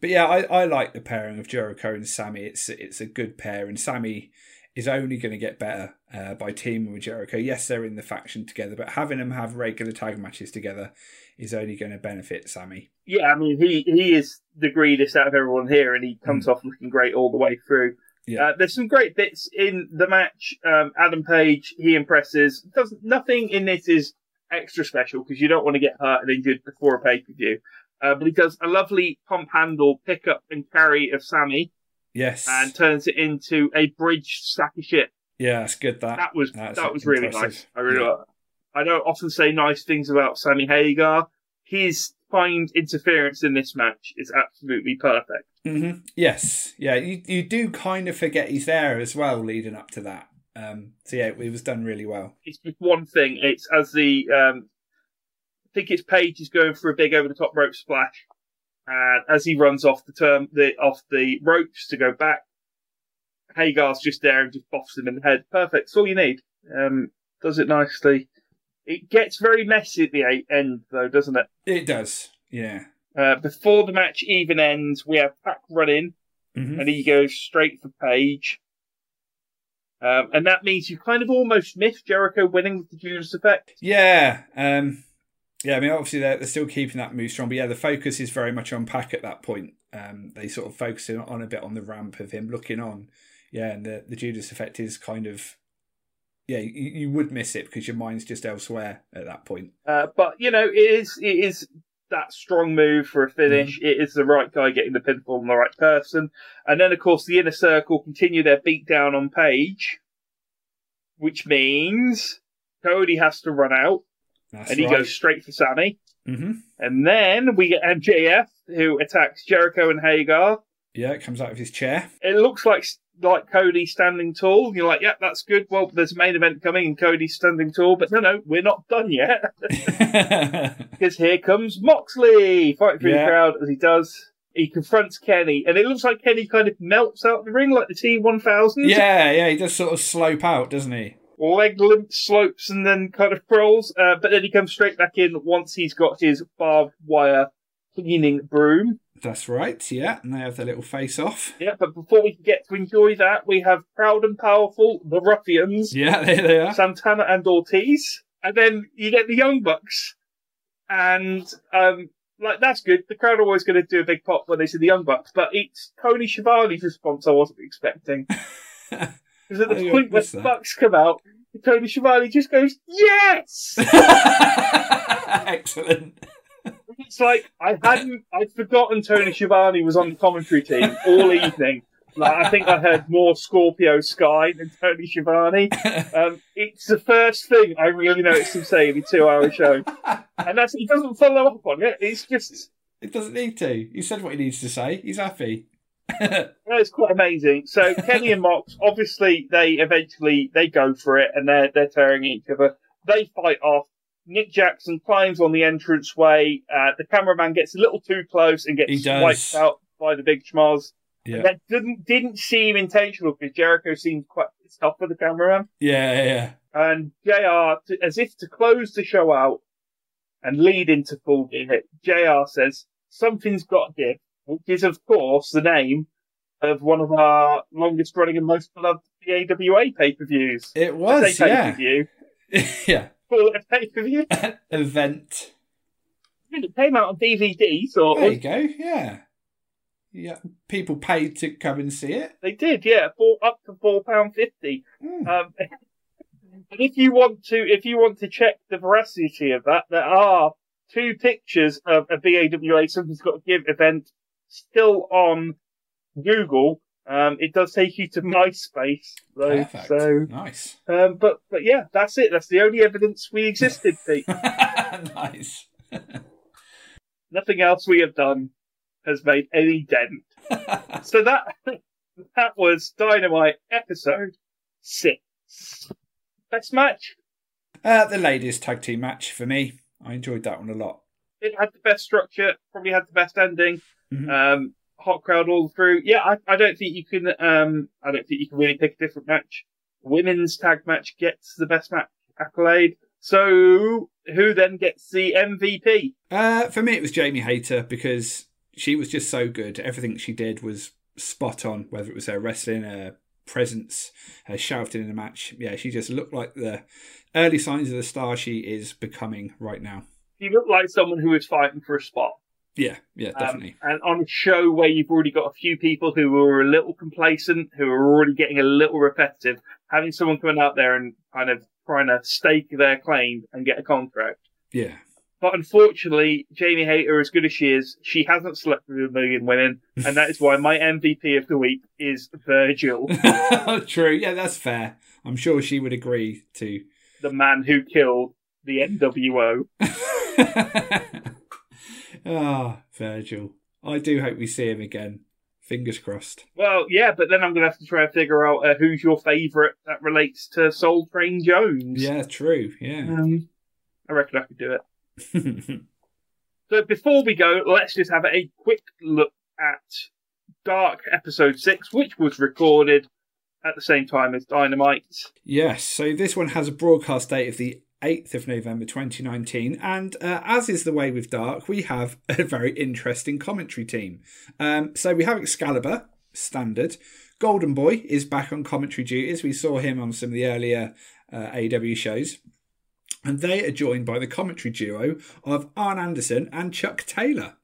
but yeah, I, I like the pairing of Jericho and Sammy. It's it's a good pair, and Sammy is only going to get better uh, by teaming with Jericho. Yes, they're in the faction together, but having them have regular tag matches together is only going to benefit Sammy. Yeah, I mean, he, he is the greediest out of everyone here, and he comes off looking great all the way through. Yeah. Uh, there's some great bits in the match. Um, Adam Page, he impresses. Doesn't nothing in this is extra special because you don't want to get hurt and injured before a pay per view. Uh, but he does a lovely pump handle pick up and carry of Sammy Yes. and turns it into a bridge sack of shit. yeah, that's good. That. That was That's that was really nice. I really Yeah. like. I don't often say nice things about Sammy Hager. His find interference in this match is absolutely perfect. hmm Yes. Yeah, you, you do kind of forget he's there as well leading up to that. Um, so yeah, it was done really well. It's just one thing. It's as the um, I think it's Page is going for a big over the top rope splash, and as he runs off the term the off the ropes to go back, Hager's just there and just boffs him in the head. Perfect. It's all you need. Um, does it nicely. It gets very messy at the end though, doesn't it? It does. Yeah. Uh, before the match even ends, we have Pac running, hmm and he goes straight for Page. Um, and that means you kind of almost miss Jericho winning with the Judas effect. Yeah. Um, yeah, I mean, obviously they're, they're still keeping that move strong, but yeah, the focus is very much on Pac at that point. Um, they sort of focus on a bit on the ramp of him looking on. Yeah, and the, the Judas effect is kind of, yeah, you, you would miss it because your mind's just elsewhere at that point. Uh, but you know, it is it is that strong move for a finish. It is the right guy getting the pinfall on the right person, and then of course the inner circle continue their beat down on Page, which means Cody has to run out, That's and he right. goes straight for Sammy. hmm And then we get MJF who attacks Jericho and Hager. Yeah, it comes out of his chair. It looks like like Cody standing tall. You're like, yep, that's good. Well, there's a main event coming, and Cody's standing tall. But no, no, we're not done yet. Because here comes Moxley fighting through Yeah. the crowd as he does. He confronts Kenny, and it looks like Kenny kind of melts out the ring like the T1000. yeah, yeah, he does sort of slope out, doesn't he? Leg limp slopes and then kind of crawls, uh, but then he comes straight back in once he's got his barbed wire cleaning broom. That's right, yeah, and they have their little face off. Yeah, but before we can get to enjoy that, we have Proud and Powerful, the Ruffians, Yeah, there they are. Santana and Ortiz, and then you get the Young Bucks, and um, like that's good. The crowd are always going to do a big pop when they see the Young Bucks, but it's Tony Schiavone's response I wasn't expecting. Because at Oh, the yeah, point where the? Bucks come out, Tony Schiavone just goes, "Yes!" Excellent. it's like I hadn't, I'd forgotten Tony Schiavone was on the commentary team all evening. Like I think I heard more Scorpio Sky than Tony Schiavone. Um, it's the first thing I really noticed him say in a two-hour show, and that's he doesn't follow up on it. It's just It doesn't need to. He said what he needs to say. He's happy. It's quite amazing. So Kenny and Mox, obviously, they eventually they go for it, and they're they're tearing each other. They fight off. Nick Jackson climbs on the entranceway. Uh, the cameraman gets a little too close and gets wiped out by the big schmoz. Yeah. That didn't didn't seem intentional because Jericho seemed quite pissed off with the cameraman. Yeah, yeah, yeah. And JR, to, as if to close the show out and lead into full gear, JR says, something's got to give, which is, of course, the name of one of our longest running and most beloved AWA pay-per-views. It was, yeah. pay-per-view. yeah. Call it a pay-per-view. Event. It came out on DVD, so There you go. Yeah. Yeah. People paid to come and see it. they did, yeah, for up to four pound fifty. Mm. Um, and if you want to, if you want to check the veracity of that, there are two pictures of a BAWA Something's Got to Give event still on Google. Um, it does take you to MySpace, though. Perfect. So, Nice. um, but but yeah, that's it. That's the only evidence we existed, Pete. nice. Nothing else we have done has made any dent. So that that was Dynamite episode six. Best match. uh, the ladies tag team match for me. I enjoyed that one a lot. It had the best structure. Probably had the best ending. Mhm. Um, hot crowd all through. Yeah, I, I don't think you can. Um, I don't think you can really pick a different match. Women's tag match gets the best match accolade. So who then gets the MVP? Uh, for me, it was Jamie Hayter because she was just so good. Everything she did was spot on, whether it was her wrestling, her presence, her shouting in the match. Yeah, she just looked like the early signs of the star she is becoming right now. You look like someone who is fighting for a spot. Yeah, yeah, Um, definitely. and on a show where you've already got a few people who are a little complacent, who are already getting a little repetitive, having someone coming out there and kind of trying to stake their claim and get a contract. yeah. But unfortunately, Jamie Hayter, as good as she is, she hasn't slept with a million women, and that is why my MVP of the week is Virgil, True. Yeah, that's fair. I'm sure she would agree to. the man who killed the NWO. Ah, Virgil. I do hope we see him again. Fingers crossed. Well, yeah, but then I'm going to have to try and figure out uh, who's your favourite that relates to Soul Train Jones. Yeah, true. Yeah. Um, I reckon I could do it. So before we go, let's just have a quick look at Dark Episode 6, which was recorded at the same time as Dynamite. yes. So this one has a broadcast date of the 8th of November 2019. And uh, as is the way with Dark, we have a very interesting commentary team. Um, so we have Excalibur, standard. Golden Boy is back on commentary duties. We saw him on some of the earlier uh, AW shows. And they are joined by the commentary duo of Arn Anderson and Chuck Taylor.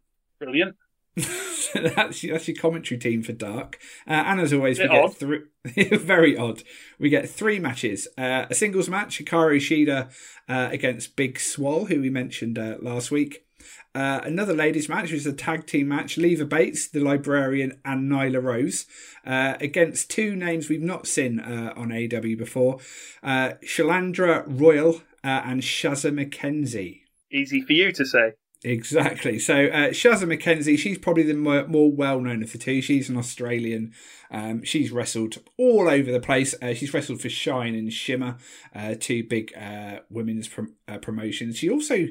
Brilliant. That's, that's your commentary team for Dark. Uh, and as always, we get three. very odd. We get three matches: uh, a singles match, Hikaru Shida uh, against Big Swole, who we mentioned uh, last week. Uh, another ladies' match, which is a tag team match: Leva Bates, the Librarian, and Nyla Rose uh, against two names we've not seen uh, on AW before: uh, Shalandra Royal uh, and Shazza McKenzie. Easy for you to say. Exactly. So uh, McKenzie, she's probably the more, more well-known of the two. She's an Australian. Um, she's wrestled all over the place. Uh, she's wrestled for Shine and Shimmer, uh, two big uh, women's prom- uh, promotions. She also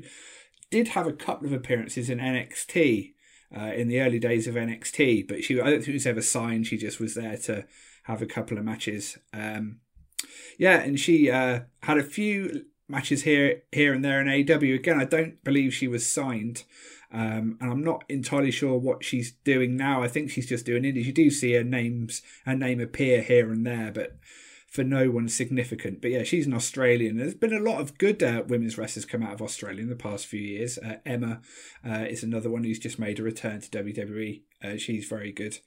did have a couple of appearances in NXT uh, in the early days of NXT, but she I don't think it was ever signed. She just was there to have a couple of matches. Um, yeah, and she had a few matches here here and there in AW. Again, I don't believe she was signed. Um, and I'm not entirely sure what she's doing now. I think she's just doing indies. You do see her names her name appear here and there, but for no one significant. But yeah, she's an Australian. There's been a lot of good uh, women's wrestlers come out of Australia in the past few years. Uh, Emma uh, is another one who's just made a return to WWE. Uh, she's very good.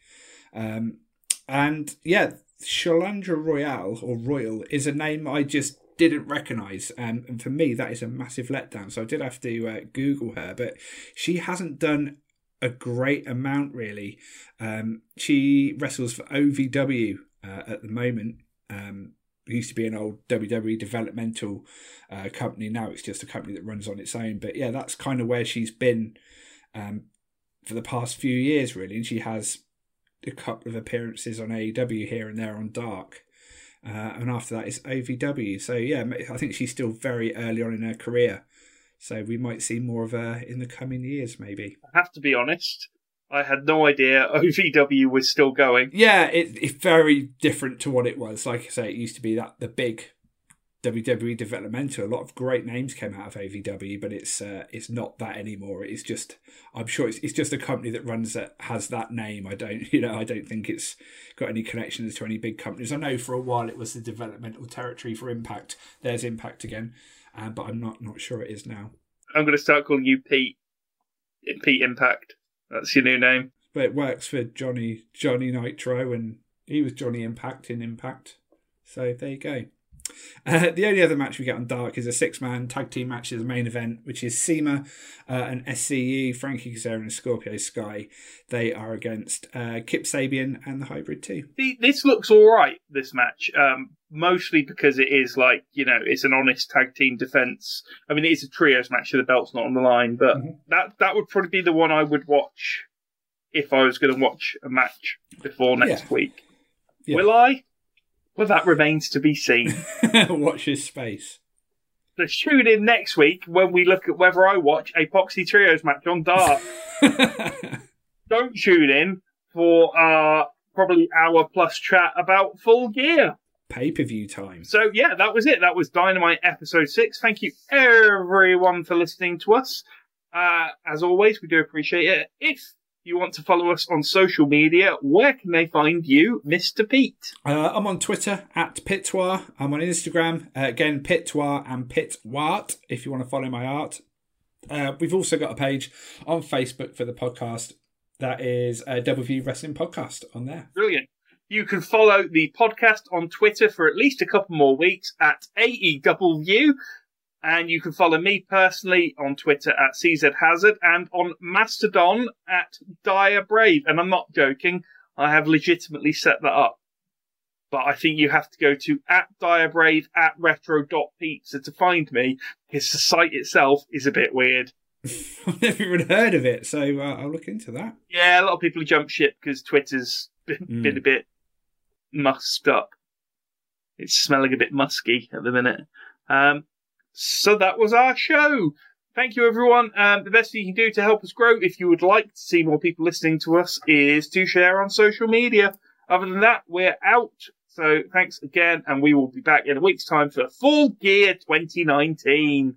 Um, and yeah, Shalandra Royale or Royal is a name I just didn't recognise, um, and for me that is a massive letdown. So I did have to uh, Google her, but she hasn't done a great amount really. Um, she wrestles for OVW uh, at the moment. Um, used to be an old WWE developmental uh, company. Now it's just a company that runs on its own. But yeah, that's kind of where she's been um, for the past few years, really. And she has a couple of appearances on AEW here and there on Dark. Uh, and after that is OVW. So yeah, I think she's still very early on in her career. So we might see more of her in the coming years, maybe. I have to be honest. I had no idea OVW was still going. Yeah, it, it's very different to what it was. Like I say, it used to be that the big WWE developmental. A lot of great names came out of OVW, but it's uh, it's not that anymore. It's just I'm sure it's, it's just a company that runs that has that name. I don't you know I don't think it's got any connections to any big companies. I know for a while it was the developmental territory for Impact. There's Impact again, uh, but I'm not not sure it is now. I'm going to start calling you Pete. Pete Impact. That's your new name. But it works for Johnny Johnny Nitro, and he was Johnny Impact in Impact. So there you go. Uh, the only other match we get on Dark is a six man tag team match as the main event, which is SEMA uh, and SCU, Frankie Kazarian and Scorpio Sky. They are against uh, Kip Sabian and the Hybrid 2. This looks all right, this match, um, mostly because it is like, you know, it's an honest tag team defense. I mean, it is a trios match, so the belt's not on the line, but Mhm. that, that would probably be the one I would watch if I was going to watch a match before next Yeah. week. Yeah. Will I? Well, that remains to be seen. Watch his space. Let's tune in next week when we look at whether I watch a Poxy Trios match on Dark. Don't tune in for our probably hour plus chat about Full Gear. Pay per view time. So yeah, that was it. That was Dynamite episode six. Thank you everyone for listening to us. Uh, as always, we do appreciate it. If you want to follow us on social media, where can they find you, Mr. Pete? Uh, I'm on Twitter at Pitwar. I'm on Instagram, uh, again, Pitwar and Pitwart, if you want to follow my art. Uh, we've also got a page on Facebook for the podcast that is a Double View Wrestling Podcast on there. Brilliant. You can follow the podcast on Twitter for at least a couple more weeks at AEW. And you can follow me personally on Twitter at CZ Hazard and on Mastodon at Dire Brave. And I'm not joking. I have legitimately set that up. But I think you have to go to at Dire Brave at retro.pizza to find me because the site itself is a bit weird. I've never even heard of it, so uh, I'll look into that. Yeah, a lot of people jump ship because Twitter's been, Mm. been a bit musked up. It's smelling a bit musky at the minute. Um, so that was our show. Thank you, everyone. Um, the best thing you can do to help us grow, if you would like to see more people listening to us, is to share on social media. Other than that, we're out. So thanks again, and we will be back in a week's time for Full Gear 2019.